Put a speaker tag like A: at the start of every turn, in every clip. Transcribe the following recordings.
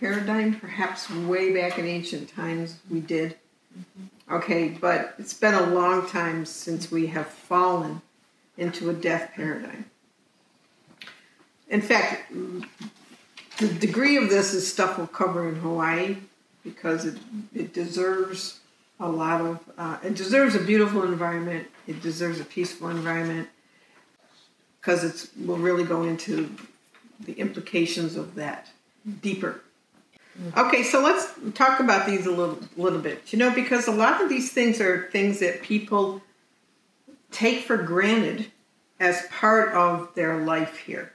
A: paradigm. Perhaps way back in ancient times we did. Okay, but it's been a long time since we have fallen into a death paradigm. In fact, the degree of this is stuff we'll cover in Hawaii because it, it deserves a lot of, uh, it deserves a beautiful environment, it deserves a peaceful environment because it's, we'll really go into the implications of that deeper. Okay, so let's talk about these a little little bit. You know, because a lot of these things are things that people take for granted as part of their life here.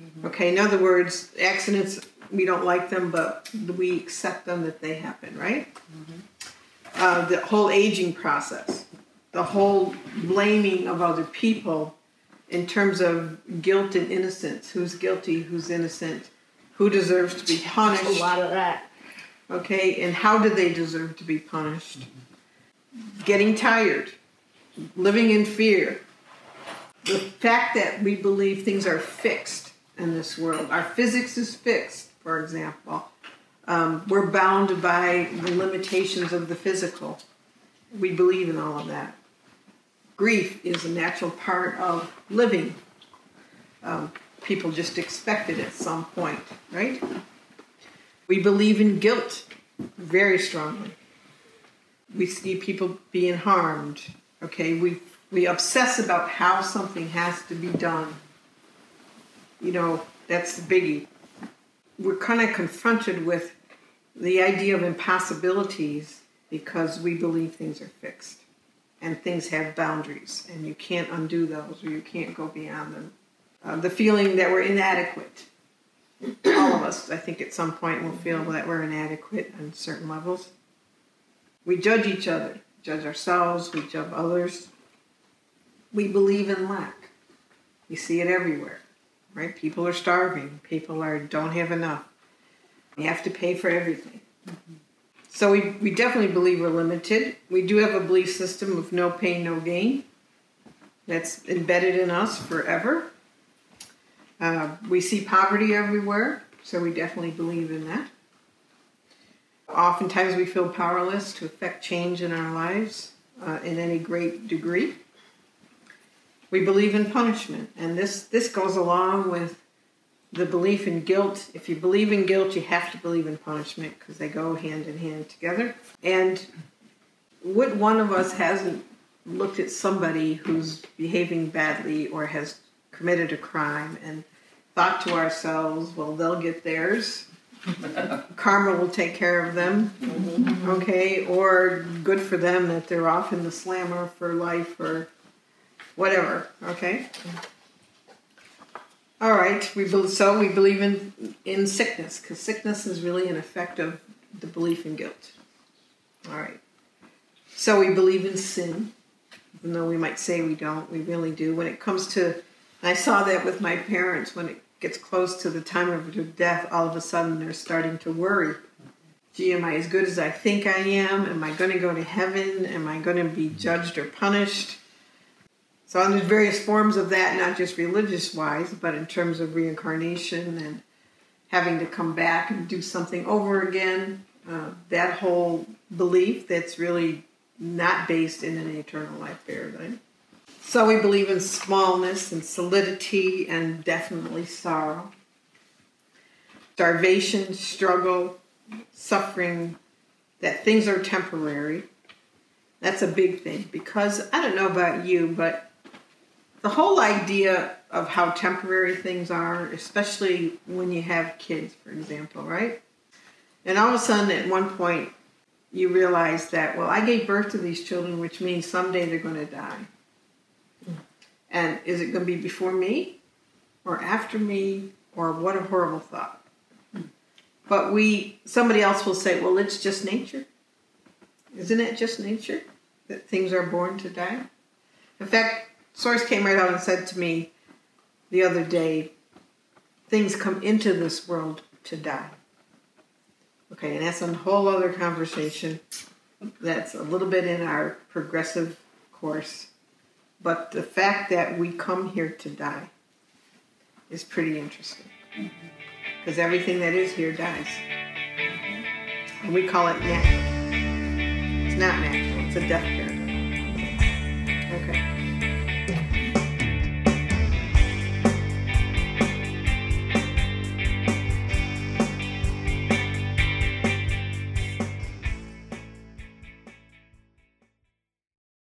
A: Mm-hmm. Okay, in other words, accidents we don't like them, but we accept them that they happen, right? Mm-hmm. Uh, the whole aging process, the whole blaming of other people in terms of guilt and innocence who's guilty, who's innocent, who deserves to be punished.
B: A lot of that.
A: Okay, and how do they deserve to be punished? Getting tired, living in fear, the fact that we believe things are fixed in this world. Our physics is fixed, for example. Um, we're bound by the limitations of the physical. We believe in all of that. Grief is a natural part of living. Um, people just expect it at some point, right? We believe in guilt very strongly. We see people being harmed. Okay, we we obsess about how something has to be done. You know, that's the biggie. We're kind of confronted with the idea of impossibilities because we believe things are fixed and things have boundaries and you can't undo those or you can't go beyond them. Uh, the feeling that we're inadequate. All of us, I think, at some point will feel that we're inadequate on certain levels. We judge each other, judge ourselves, we judge others. We believe in lack. We see it everywhere, right? People are starving. People are don't have enough. You have to pay for everything. Mm-hmm. So we, we definitely believe we're limited. We do have a belief system of no pain, no gain. That's embedded in us forever. Uh, we see poverty everywhere, so we definitely believe in that. Oftentimes we feel powerless to affect change in our lives uh, in any great degree. We believe in punishment, and this, this goes along with the belief in guilt. If you believe in guilt, you have to believe in punishment because they go hand in hand together. And what one of us hasn't looked at somebody who's behaving badly or has committed a crime and thought to ourselves, well, they'll get theirs. Karma will take care of them. Mm-hmm. Okay, or good for them that they're off in the slammer for life or whatever. Okay. All right, we be- so we believe in in sickness because sickness is really an effect of the belief in guilt. All right, so we believe in sin, even though we might say we don't. We really do. When it comes to, I saw that with my parents. When it gets close to the time of their death, all of a sudden they're starting to worry. Gee, am I as good as I think I am? Am I going to go to heaven? Am I going to be judged or punished? So there's various forms of that, not just religious wise, but in terms of reincarnation and having to come back and do something over again. Uh, that whole belief that's really not based in an eternal life paradigm. So we believe in smallness and solidity and definitely sorrow. Starvation, struggle, suffering, that things are temporary. That's a big thing because I don't know about you, but the whole idea of how temporary things are, especially when you have kids, for example, right? And all of a sudden, at one point, you realize that, well, I gave birth to these children, which means someday they're going to die. And is it going to be before me or after me or what a horrible thought? But we, somebody else will say, well, it's just nature. Isn't it just nature that things are born to die? In fact, Source came right out and said to me the other day, things come into this world to die. Okay, and that's a whole other conversation. That's a little bit in our progressive course. But the fact that we come here to die is pretty interesting. Because mm-hmm. everything that is here dies. Mm-hmm. And we call it natural. It's not natural, it's a death paradox. Okay.